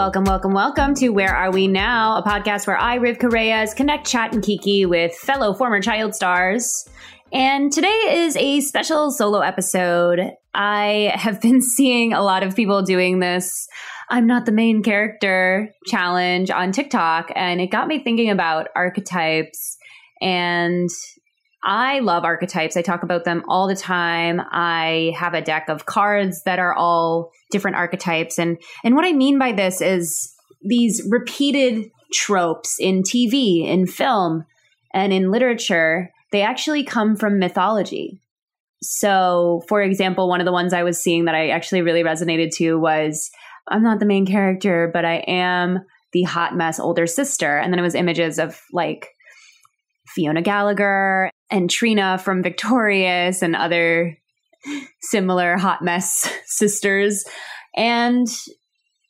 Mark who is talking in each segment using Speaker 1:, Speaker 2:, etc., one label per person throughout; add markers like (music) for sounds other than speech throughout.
Speaker 1: Welcome, welcome, welcome to Where Are We Now, a podcast where I, Rivkah Reyes, connect, chat, and kiki with fellow former child stars. And today is a special solo episode. I have (laughs) been seeing a lot of people doing this I'm not the main character challenge on TikTok, and it got me thinking about archetypes. And I love archetypes. I talk about them all the time. I have a deck of cards that are all different archetypes. And, and what I mean by this is these repeated tropes in TV, in film, and in literature, they actually come from mythology. So, for example, one of the ones I was seeing that I actually really resonated to was I'm not the main character, but I am the hot mess older sister. And then it was images of like Fiona Gallagher and Trina from Victorious and other similar hot mess (laughs) sisters. And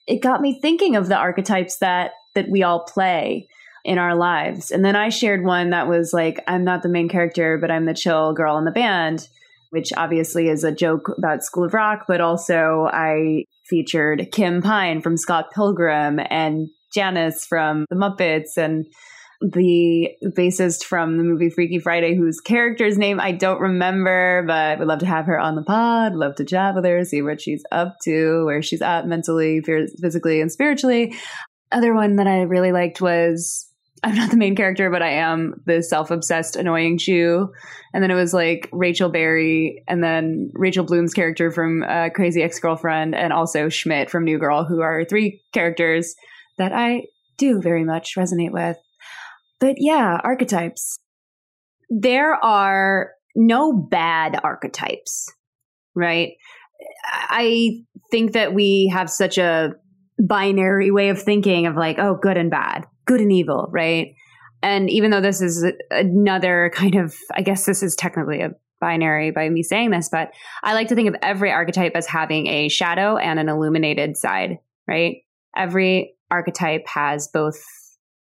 Speaker 1: it got me thinking of the archetypes that that we all play in our lives. And then I shared one that was like, I'm not the main character, but I'm the chill girl in the band, which obviously is a joke about School of Rock, but also I featured Kim Pine from Scott Pilgrim and Janice from The Muppets and the bassist from the movie Freaky Friday, whose character's name I don't remember, but would love to have her on the pod, love to chat with her, see what she's up to, where she's at mentally, physically, and spiritually. Other one that I really liked was I'm not the main character, but I am the self obsessed, annoying Jew. And then it was like Rachel Berry, and then Rachel Bloom's character from uh, Crazy Ex Girlfriend, and also Schmidt from New Girl, who are three characters that I do very much resonate with. But yeah, archetypes. There are no bad archetypes, right? I think that we have such a binary way of thinking of like, oh, good and bad good and evil, right? And even though this is another kind of, I guess this is technically a binary by me saying this, but I like to think of every archetype as having a shadow and an illuminated side, right? Every archetype has both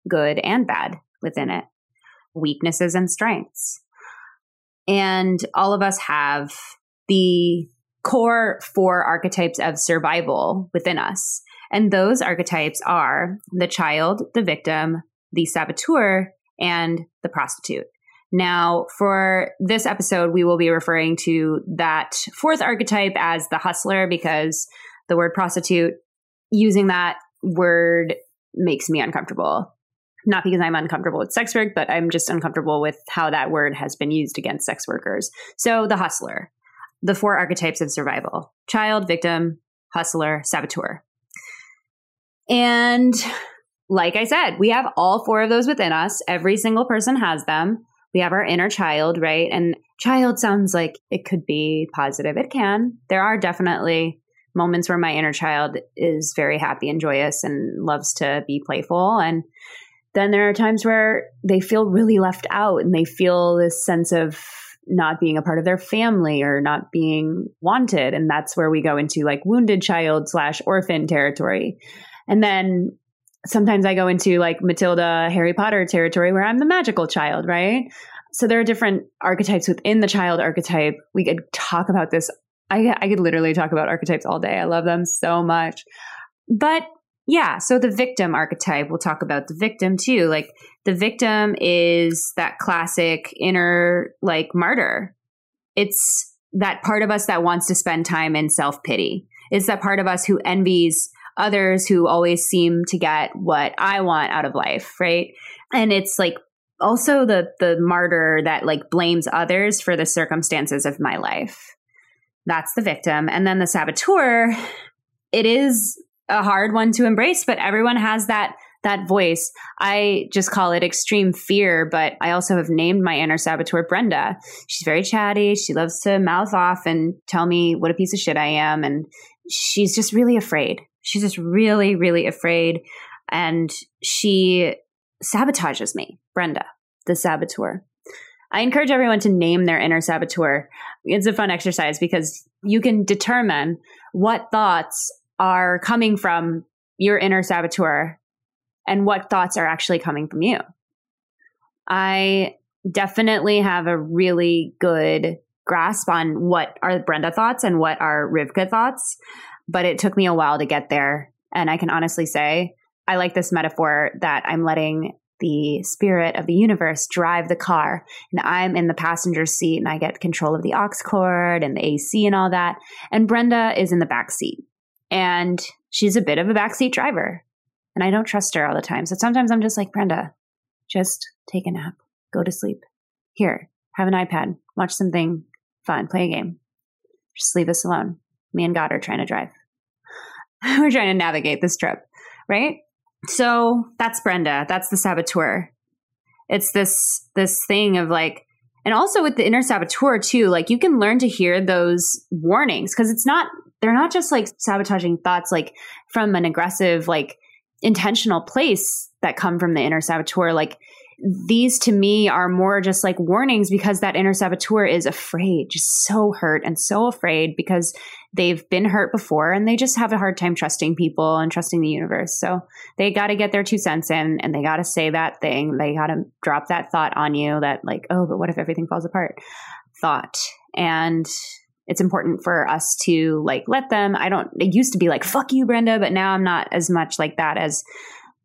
Speaker 1: good and bad within it, weaknesses and strengths. And all of us have the core four archetypes of survival within us. And those archetypes are the child, the victim, the saboteur, and the prostitute. Now, for this episode, we will be referring to that fourth archetype as the hustler because the word prostitute, using that word makes me uncomfortable. Not because I'm uncomfortable with sex work, but I'm just uncomfortable with how that word has been used against sex workers. So, the hustler, the four archetypes of survival child, victim, hustler, saboteur. And like I said, we have all four of those within us. Every single person has them. We have our inner child, right? And child sounds like it could be positive. It can. There are definitely moments where my inner child is very happy and joyous and loves to be playful. And then there are times where they feel really left out and they feel this sense of not being a part of their family or not being wanted. And that's where we go into like wounded child slash orphan territory. And then sometimes I go into like Matilda Harry Potter territory where I'm the magical child, right? So there are different archetypes within the child archetype. We could talk about this. I, I could literally talk about archetypes all day. I love them so much. But yeah, so the victim archetype, we'll talk about the victim too. Like the victim is that classic inner like martyr. It's that part of us that wants to spend time in self pity. It's that part of us who envies others who always seem to get what I want out of life, right? And it's like also the the martyr that like blames others for the circumstances of my life. That's the victim. And then the saboteur, it is a hard one to embrace, but everyone has that that voice. I just call it extreme fear, but I also have named my inner saboteur Brenda. She's very chatty. She loves to mouth off and tell me what a piece of shit I am. And she's just really afraid. She's just really, really afraid. And she sabotages me, Brenda, the saboteur. I encourage everyone to name their inner saboteur. It's a fun exercise because you can determine what thoughts are coming from your inner saboteur and what thoughts are actually coming from you. I definitely have a really good grasp on what are Brenda thoughts and what are Rivkah thoughts but it took me a while to get there. And I can honestly say, I like this metaphor that I'm letting the spirit of the universe drive the car and I'm in the passenger seat and I get control of the aux cord and the AC and all that. And Brenda is in the back seat and she's a bit of a backseat driver and I don't trust her all the time. So sometimes I'm just like, Brenda, just take a nap, go to sleep. Here, have an iPad, watch something fun, play a game. Just leave us alone. Me and God are trying to drive. (laughs) We're trying to navigate this trip, right? So that's Brenda. That's the saboteur. It's this this thing of like and also with the inner saboteur too, like you can learn to hear those warnings because it's not they're not just like sabotaging thoughts like from an aggressive like intentional place that come from the inner saboteur. Like these to me are more just like warnings because that inner saboteur is afraid, just so hurt and so afraid because they've been hurt before and they just have a hard time trusting people and trusting the universe. So they got to get their two cents in and they got to say that thing. They got to drop that thought on you that, like, oh, but what if everything falls apart? Thought. And it's important for us to like let them. I don't, it used to be like, fuck you, Brenda, but now I'm not as much like that as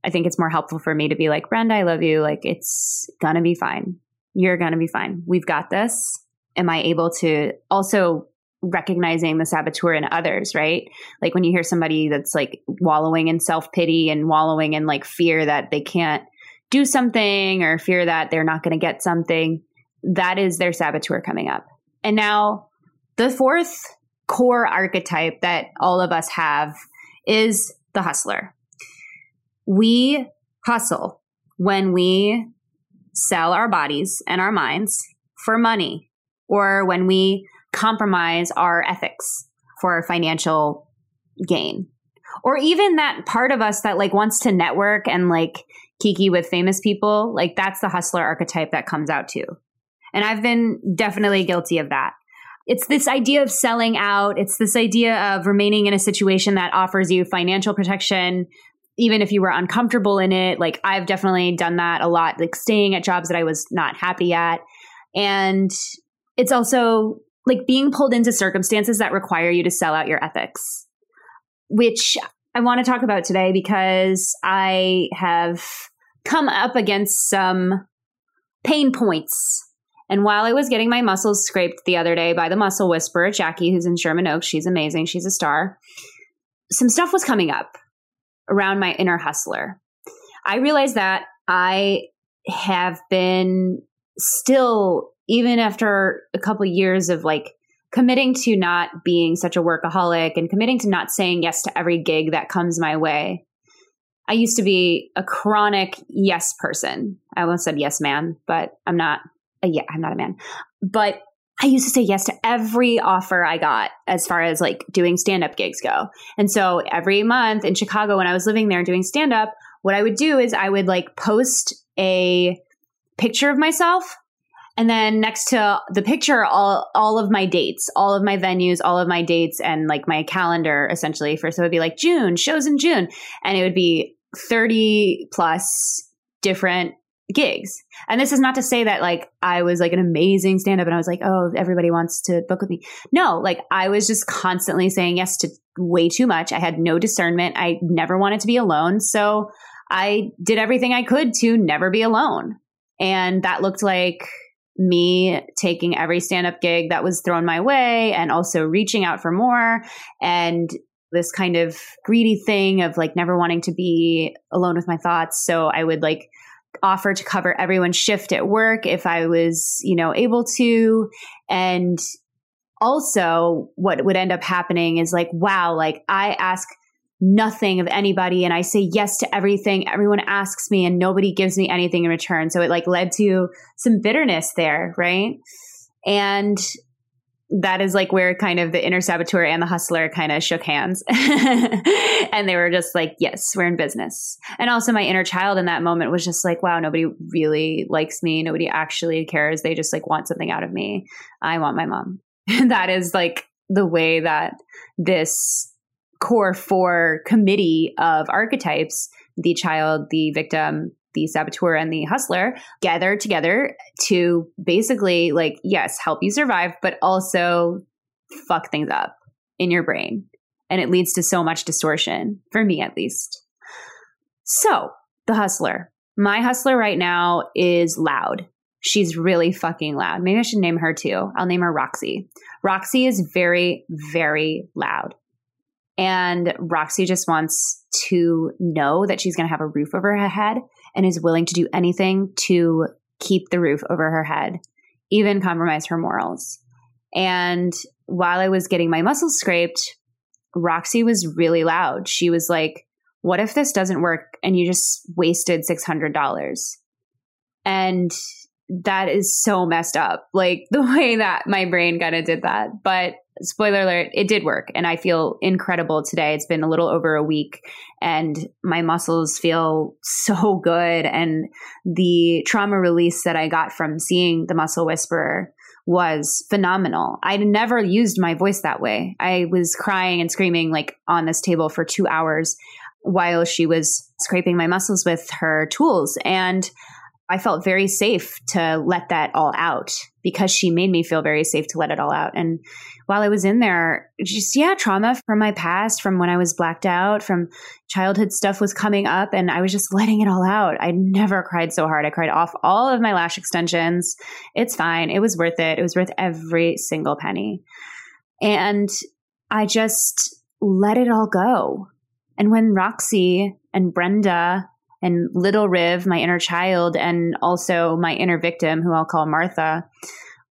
Speaker 1: I think it's more helpful for me to be like, Brenda, I love you. Like, it's gonna be fine. You're gonna be fine. We've got this. Am I able to also recognizing the saboteur in others, right? Like when you hear somebody that's like wallowing in self pity and wallowing in like fear that they can't do something or fear that they're not going to get something, that is their saboteur coming up. And now the fourth core archetype that all of us have is the hustler we hustle when we sell our bodies and our minds for money or when we compromise our ethics for financial gain. Or even that part of us that like wants to network and like kiki with famous people like that's the hustler archetype that comes out too. And i've been definitely guilty of that. It's this idea of selling out. It's this idea of remaining in a situation that offers you financial protection even if you were uncomfortable in it, like I've definitely done that a lot, like staying at jobs that I was not happy at. And it's also like being pulled into circumstances that require you to sell out your ethics, which I want to talk about today because I have come up against some pain points. And while I was getting my muscles scraped the other day by the muscle whisperer, Jackie, who's in Sherman Oaks, she's amazing, she's a star, some stuff was coming up around my inner hustler. I realized that I have been still, even after a couple of years of like committing to not being such a workaholic and committing to not saying yes to every gig that comes my way. I used to be a chronic yes person. I almost said yes man, but I'm not a yeah, I'm not a man. But I used to say yes to every offer I got as far as like doing stand up gigs go. And so every month in Chicago, when I was living there doing stand up, what I would do is I would like post a picture of myself and then next to the picture all all of my dates all of my venues all of my dates and like my calendar essentially for so it would be like june shows in june and it would be 30 plus different gigs. And this is not to say that like I was like an amazing stand up and I was like, oh, everybody wants to book with me. No, like I was just constantly saying yes to way too much. I had no discernment. I never wanted to be alone. So I did everything I could to never be alone. And that looked like me taking every stand up gig that was thrown my way and also reaching out for more and this kind of greedy thing of like never wanting to be alone with my thoughts. So I would like offer to cover everyone's shift at work if I was, you know, able to. And also, what would end up happening is like, wow, like I ask nothing of anybody and I say yes to everything everyone asks me and nobody gives me anything in return. So it like led to some bitterness there, right? And that is like where kind of the inner saboteur and the hustler kind of shook hands. (laughs) and they were just like, yes, we're in business. And also my inner child in that moment was just like, wow, nobody really likes me. Nobody actually cares. They just like want something out of me. I want my mom. (laughs) that is like the way that this core four committee of archetypes, the child, the victim, the saboteur and the hustler gather together to basically like yes help you survive but also fuck things up in your brain and it leads to so much distortion, for me at least. So, the hustler. My hustler right now is loud. She's really fucking loud. Maybe I should name her too. I'll name her Roxy. Roxy is very, very loud. And Roxy just wants to know that she's going to have a roof over her head and is willing to do anything to keep the roof over her head, even compromise her morals. And while I was getting my muscles scraped, Roxy was really loud. She was like, What if this doesn't work and you just wasted $600? And that is so messed up. Like (laughs) the way that my brain kind of did that. But spoiler alert, it did work. And I feel incredible today. It's been a little over a week and my muscles feel so (laughs) good. And the trauma release that I got from seeing the muscle whisperer was phenomenal. I'd never used my voice that way. I was crying and screaming like on this table for two hours while she was scraping my muscles with her tools. And I felt very safe to let that all out because she made me feel very safe to let it all out. And while I was in there, just, yeah, trauma from my past, from when I was blacked out, from childhood stuff was coming up, and I was just (laughs) letting it all out. I never cried so hard. I cried off all of my lash extensions. It's fine. It was worth it. It was worth every single penny. And I just let it all go. And when Roxy and Brenda and little Riv, my inner child, and also my inner victim, who I'll call Martha,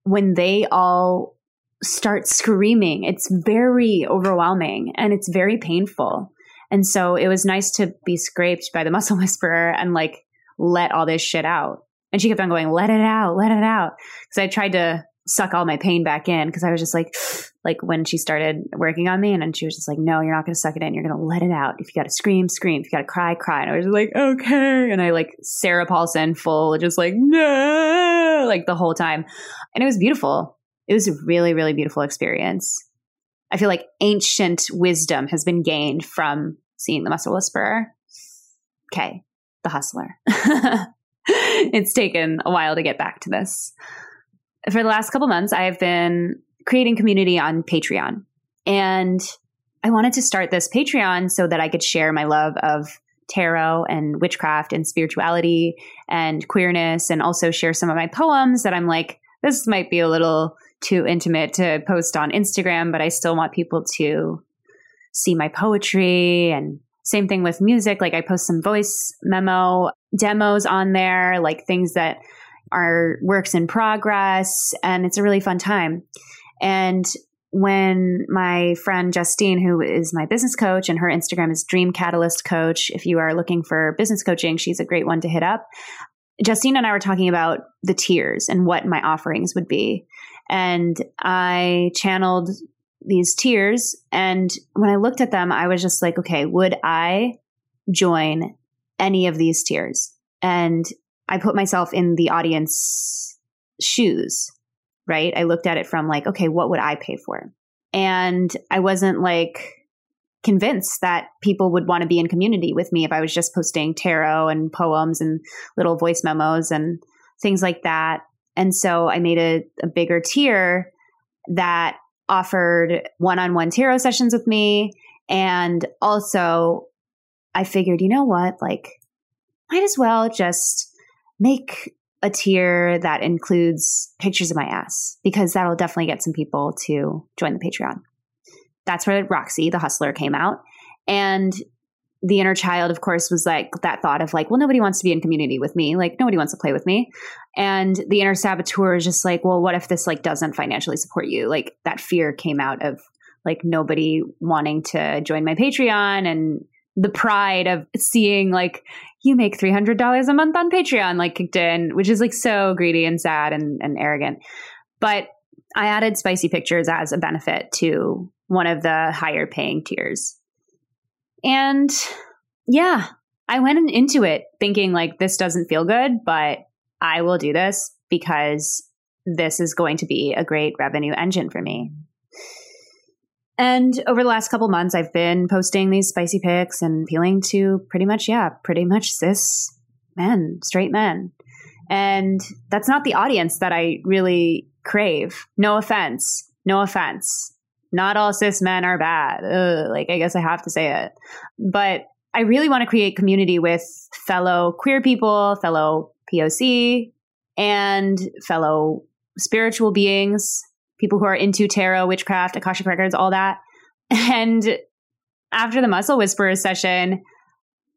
Speaker 1: when they all start screaming, it's very overwhelming and it's very painful. And so it was nice to be scraped by the (laughs) muscle whisperer and like let all this shit out. And she kept on going, let it out, let it out. Because I tried to suck all my pain back in because I was just like, (sighs) like when she started working on me, and then she was just like, "No, you're not going to suck it in. You're going to let it out. If you got to scream, scream. If you got to cry, cry." And I was like, "Okay," and I like Sarah Paulson full, just like no, like the whole time, and it was beautiful. It was a really, really beautiful experience. I feel like ancient wisdom has been gained from seeing the muscle whisperer. Okay, the hustler. (laughs) it's taken a while to get back to this for the last couple months, I have been creating community on Patreon. And I wanted to start this Patreon so that I could share my love of tarot and witchcraft and spirituality and queerness and also share some of my poems that I'm like, this might be a little too intimate to post on Instagram, but I still want people to see my poetry and same thing with music. Like I post some voice memo demos on there, like things that are works in progress, and it's a really fun time. And when my friend Justine, who is my business coach, and her Instagram is Dream Catalyst Coach, if you are looking for business coaching, she's a great one to hit up. Justine and I were talking about the tiers and what my offerings would be. And I channeled these tiers. And when I looked at them, I was just like, okay, would I join any of these tiers? And I put myself in the audience shoes, right? I looked at it from like, okay, what would I pay for? And I wasn't like convinced that people would want to be in community with me if I was just posting tarot and poems and little voice memos and things like that. And so I made a, a bigger tier that offered one on one tarot sessions with me. And also, I figured, you know what? Like, might as well just make a tier that includes pictures of my ass because that'll definitely get some people to join the Patreon. That's where Roxy, the hustler, came out. And the inner child, of course, was like that thought of like, well, nobody wants to be in community with me. Like, nobody wants to play with me. And the inner saboteur is just like, well, what if this like doesn't financially support you? Like that fear came out of like nobody wanting to join my Patreon and the pride of seeing like you make $300 a month on Patreon like kicked in, which is like so greedy and sad and, and arrogant. But I added spicy pictures as a benefit to one of the higher paying tiers. And yeah, I went into it thinking like this doesn't feel good, but I will do this because this is going to be a great revenue engine for me. And over the last couple months, I've been posting these spicy pics and appealing to pretty much, yeah, pretty much cis men, straight men. And that's not the audience that I really crave. No offense. No offense. Not all cis men are bad. Ugh, like, I guess I have to say it. But I really want to create community with fellow queer people, fellow POC, and fellow spiritual beings, people who are into tarot, witchcraft, Akashic records, all that. (laughs) And after the Muscle Whisperers session,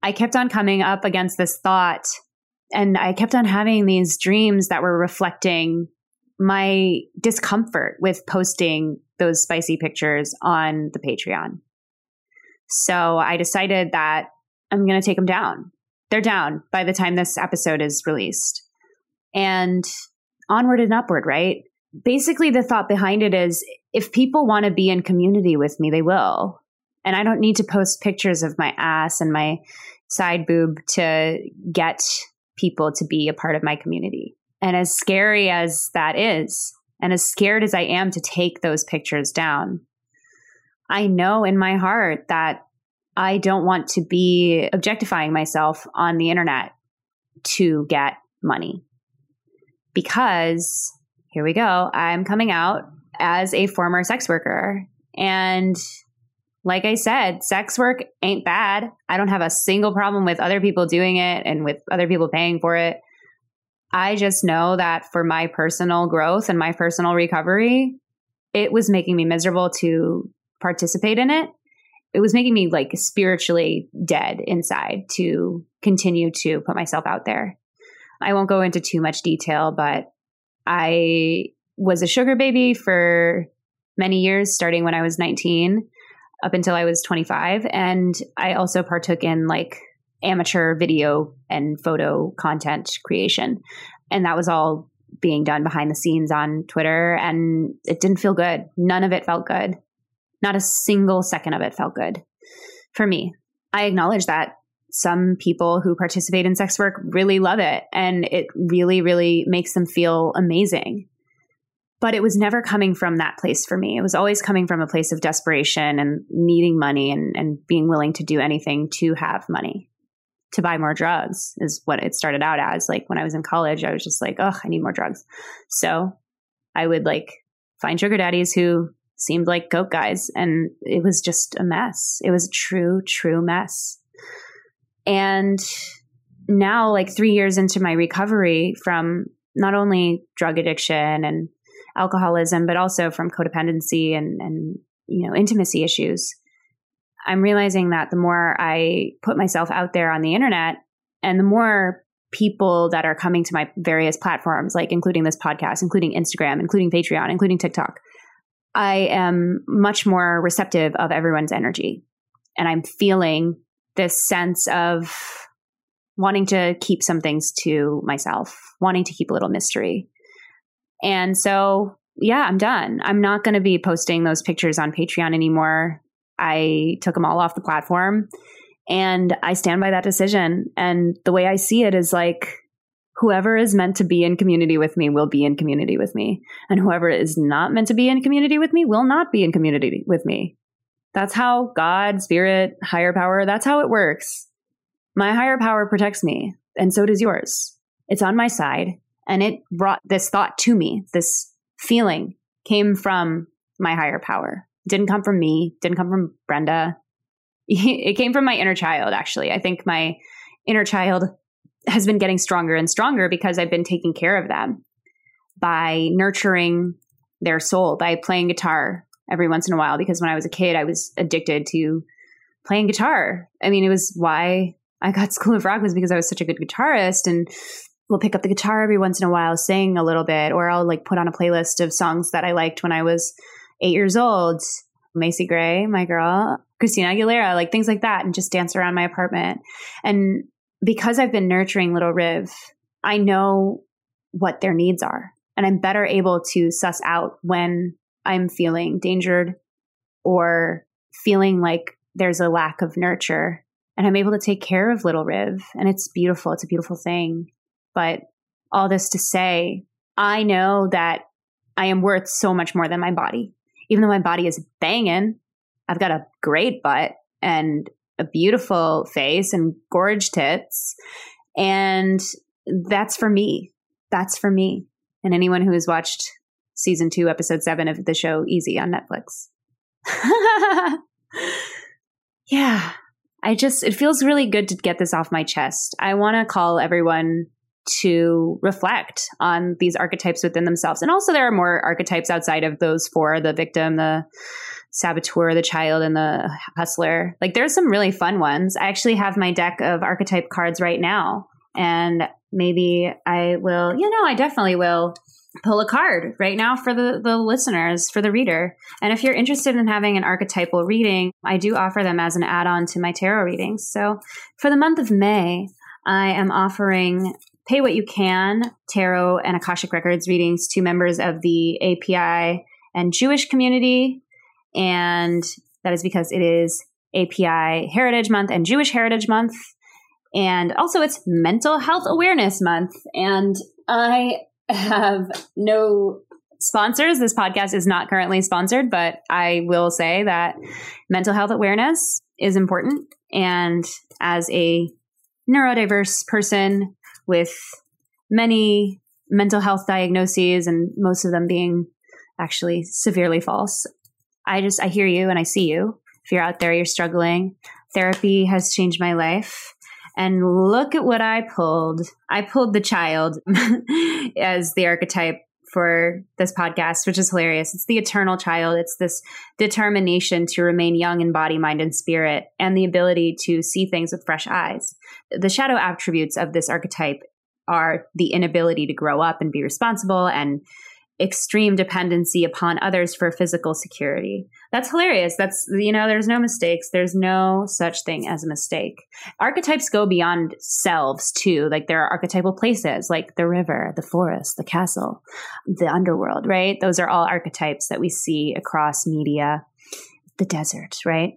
Speaker 1: I kept on coming up against this thought and I kept on having these dreams that were reflecting my discomfort with posting those spicy pictures on the Patreon. So I decided that I'm going to take them down. They're down by the time this episode is released. And onward and upward, right? Basically, the thought behind it is if people want to be in community with me, they will. And I don't need to post pictures of my ass and my side boob to get people to be a part of my community. And as scary as that is, and as scared as I am to take those pictures down, I know in my heart that I don't want to be objectifying myself on the internet to get money. Because here we go, I'm coming out as a former sex worker. And like I said, sex work ain't bad. I don't have a single problem with other people doing it and with other people paying for it. I just know that for my personal growth and my personal recovery, it was making me miserable to participate in it. It was making me like spiritually dead inside to continue to put myself out there. I won't go into too much detail, but I was a sugar baby for many years, starting when I was 19 up until I was 25. And I also partook in like amateur video and photo content creation. And that was all being done behind the scenes on Twitter. And it didn't feel good. None of it felt good. Not a single second of it felt good for me. I acknowledge that some people who participate in sex work really love it and it really, really makes them feel amazing but it was never coming from that place for me. It was always coming from a place of desperation and needing money and, and being willing to do anything to have money. To buy more drugs is what it started out as. Like when I was in college, I was just like, oh, I need more drugs. So I would like find sugar daddies who seemed like coke guys. And it was just a mess. It was a true, true mess. And now, like three years into my recovery from not only drug addiction and alcoholism, but also from codependency and, and you know intimacy issues. I'm realizing that the more I put myself out there on the internet, and the more people that are coming to my various platforms, like including this podcast, including Instagram, including Patreon, including TikTok, I am much more receptive of everyone's energy. And I'm feeling this sense of wanting to keep some things to myself, wanting to keep a little mystery. And so, yeah, I'm done. I'm not going to be posting those pictures on Patreon anymore. I took them all off the platform and I stand by that decision. And the way I see it is like, whoever is meant to be in community with me will be in community with me. And whoever is not meant to be in community with me will not be in community with me. That's how God, spirit, higher power, that's how it works. My higher power protects me, and so does yours. It's on my side. And it brought this thought to me. This feeling came from my higher power. Didn't come from me, didn't come from Brenda. (laughs) It came from my inner child, actually. I think my inner child has been getting stronger and stronger because I've been taking care of them by nurturing their soul, by playing guitar every once in a while. Because when I was a kid, I was addicted to playing guitar. I mean, it was why I got (laughs) School of Rock was because I was such a good guitarist and we'll pick up the guitar every once in a while, sing a little bit, or I'll like put on a playlist of songs that I liked when I was eight years old. Macy Gray, my girl, Christina Aguilera, like things like that, and just dance around my apartment. And because I've been nurturing little Riv, I know what their needs are. And I'm better able to suss out when I'm feeling endangered or feeling like there's a lack of nurture. And I'm able to take care of little Riv. And it's beautiful. It's a beautiful thing. But all this to say, I know that I am worth so much more than my body. Even though my body is banging, I've got a great butt and a beautiful face and gorge tits. And that's for me. That's for me. And anyone who has watched season two, episode seven of the show Easy on Netflix. (laughs) yeah. I just, it feels really good to get this off my chest. I want to call everyone to reflect on these archetypes within themselves. And also, there are more archetypes outside of those four the victim, the saboteur, the child, and the hustler. Like, there's some really fun ones. I actually have my deck of archetype cards right now. And maybe I will, you know, I definitely will pull a card right now for the, the listeners, for the reader. And if you're interested in having an archetypal reading, I do offer them as an add on to my tarot readings. So for the month of May, I am offering Pay What You Can Tarot and Akashic Records readings to members of the API and Jewish community. And that is because it is API Heritage Month and Jewish Heritage Month. And also, it's Mental Health Awareness Month. And I have no sponsors. This podcast is not currently sponsored, but I will say that mental health awareness is important. And as a neurodiverse person with many mental health diagnoses and most of them being actually severely false, I just, I hear you and I see you. If you're out there, you're struggling. Therapy has changed my life. And look at what I pulled. I pulled the child (laughs) as the archetype for this podcast, which is hilarious. It's the eternal child. It's this determination to remain young in body, mind, and spirit, and the ability to see things with fresh eyes. The shadow attributes of this archetype are the inability to grow up and be responsible and extreme dependency upon others for physical security. That's hilarious. That's, you know, there's no mistakes. There's no such thing as a mistake. Archetypes go beyond selves too. Like there are archetypal places like the river, the forest, the castle, the underworld, right? Those are all archetypes that we see across media, the desert, right?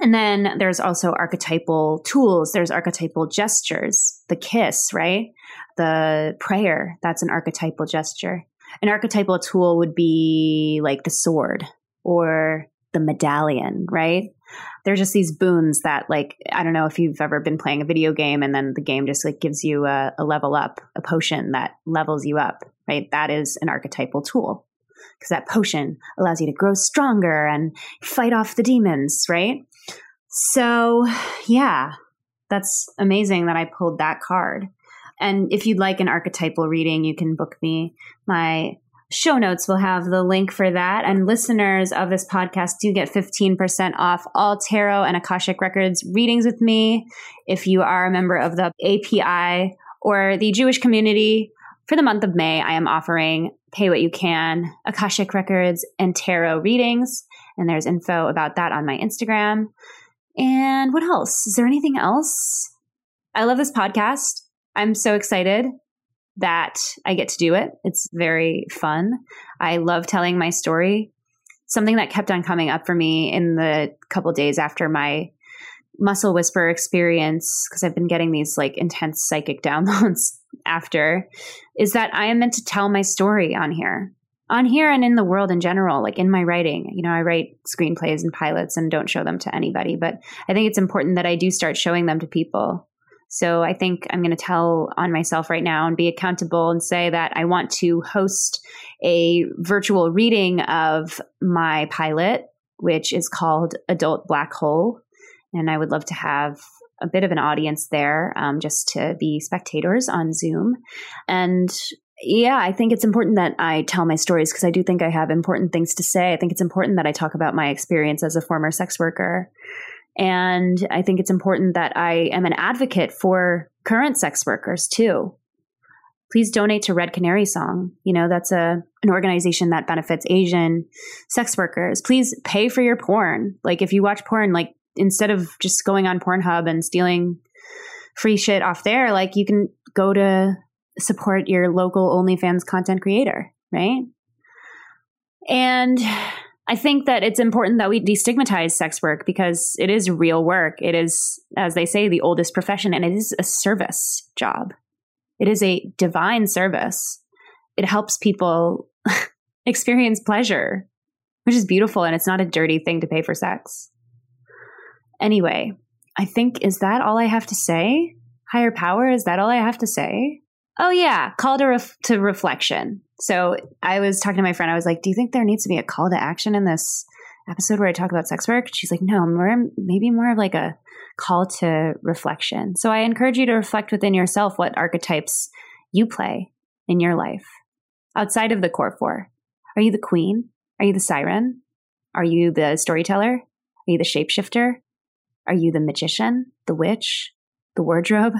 Speaker 1: And then there's also archetypal tools. There's archetypal gestures, the kiss, right? The prayer. That's an archetypal gesture an archetypal tool would be like the sword or the medallion, right? They're just these boons that, like, I don't know if you've ever been playing a video game and then the game just like gives you a, a level up, a potion that levels you up, right? That is an archetypal tool because that potion allows you to grow stronger and fight off the demons, right? So, yeah, that's amazing that I pulled that card. And if you'd like an archetypal reading, you can book me. My show notes will have the link for that. And listeners of this podcast do get 15% off all tarot and Akashic Records readings with me. If you are a member of the API or the Jewish community, for the month of May, I am offering Pay What You Can, Akashic Records, and tarot readings. And there's info about that on my Instagram. And what else? Is there anything else? I love this podcast. I'm so excited that I get to do it. It's very fun. I love telling my story. Something that kept on coming up for me in the couple days after my muscle whisper experience, because I've been getting these like intense psychic (laughs) downloads after, is that I am meant to tell my story on here. On here and in the world in general, like in my writing. You know, I write screenplays and pilots and don't show them to anybody, but I think it's important that I do start showing them to people so I think I'm going to tell on myself right now and be accountable and say that I want to host a virtual reading of my pilot, which is called Adult Black Hole. And I would love to have a bit of an audience there um, just to be spectators on Zoom. And yeah, I think it's important that I tell my stories because I do think I have important things to say. I think it's important that I talk about my experience as a former sex worker. And I think it's important that I am an advocate for current sex workers too. Please donate to Red Canary Song. You know, that's a an organization that benefits Asian sex workers. Please pay for your porn. Like if you watch porn, like instead of just going on Pornhub and stealing free shit off there, like you can go to support your local OnlyFans content creator, right? And I think that it's important that we destigmatize sex work because it is real work. It is, as they say, the oldest profession, and it is a service job. It is a divine service. It helps people (laughs) experience pleasure, which is beautiful, and it's not a dirty thing to pay for sex. Anyway, I think, is that all I have to say? Higher power, is that all I have to say? Oh, yeah, call to, ref- to reflection. So I was talking to my friend. I was like, "Do you think there needs to be a call to action in this episode where I talk about sex work? She's like, no, more, maybe more of like a call to reflection. So I encourage you to reflect within yourself what archetypes you play in your life outside of the core four. Are you the queen? Are you the siren? Are you the storyteller? Are you the shapeshifter? Are you the magician, the witch, the wardrobe?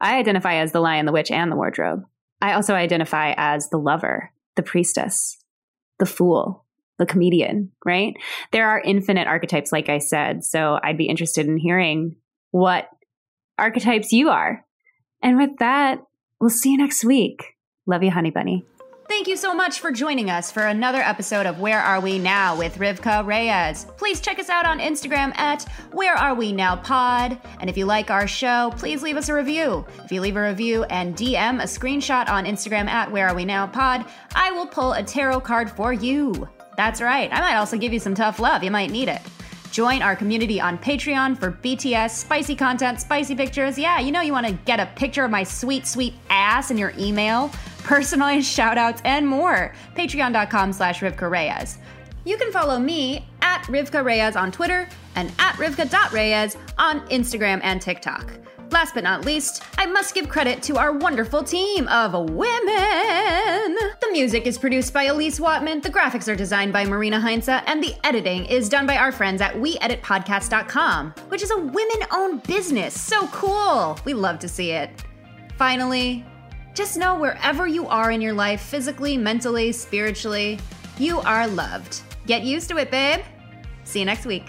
Speaker 1: I identify as the lion, the witch, and the wardrobe. I also identify as the lover, the priestess, the fool, the comedian, right? There are infinite archetypes, like I said. So I'd be interested in hearing what archetypes you are. And with that, we'll see you next week. Love you, honey bunny. Thank you so much for joining us for another episode of Where Are We Now with Rivkah Reyes. Please check us out on Instagram at Where Are We Now Pod. And if you like our show, please leave us a review. If you leave a review and DM a screenshot on Instagram at Where Are We Now Pod, I will pull a tarot card for you. That's right. I might also give you some tough love. You might need it. Join our community on Patreon for BTS, spicy content, spicy pictures. Yeah, you know you want to get a picture of my sweet, sweet ass in your email, personalized shoutouts, and more. Patreon.com slash Rivkah Reyes. You can follow me at Rivkah Reyes on Twitter and at Rivkah.Reyes on Instagram and TikTok. Last but not least, I must give credit to our wonderful team of women. The music is produced by Elise Watman, the graphics are designed by Marina Heinze, and the editing is done by our friends at WeEditPodcast.com, which is a women owned business. So cool! We love to see it. Finally, just know wherever you are in your life, physically, mentally, spiritually, you are loved. Get used to it, babe. See you next week.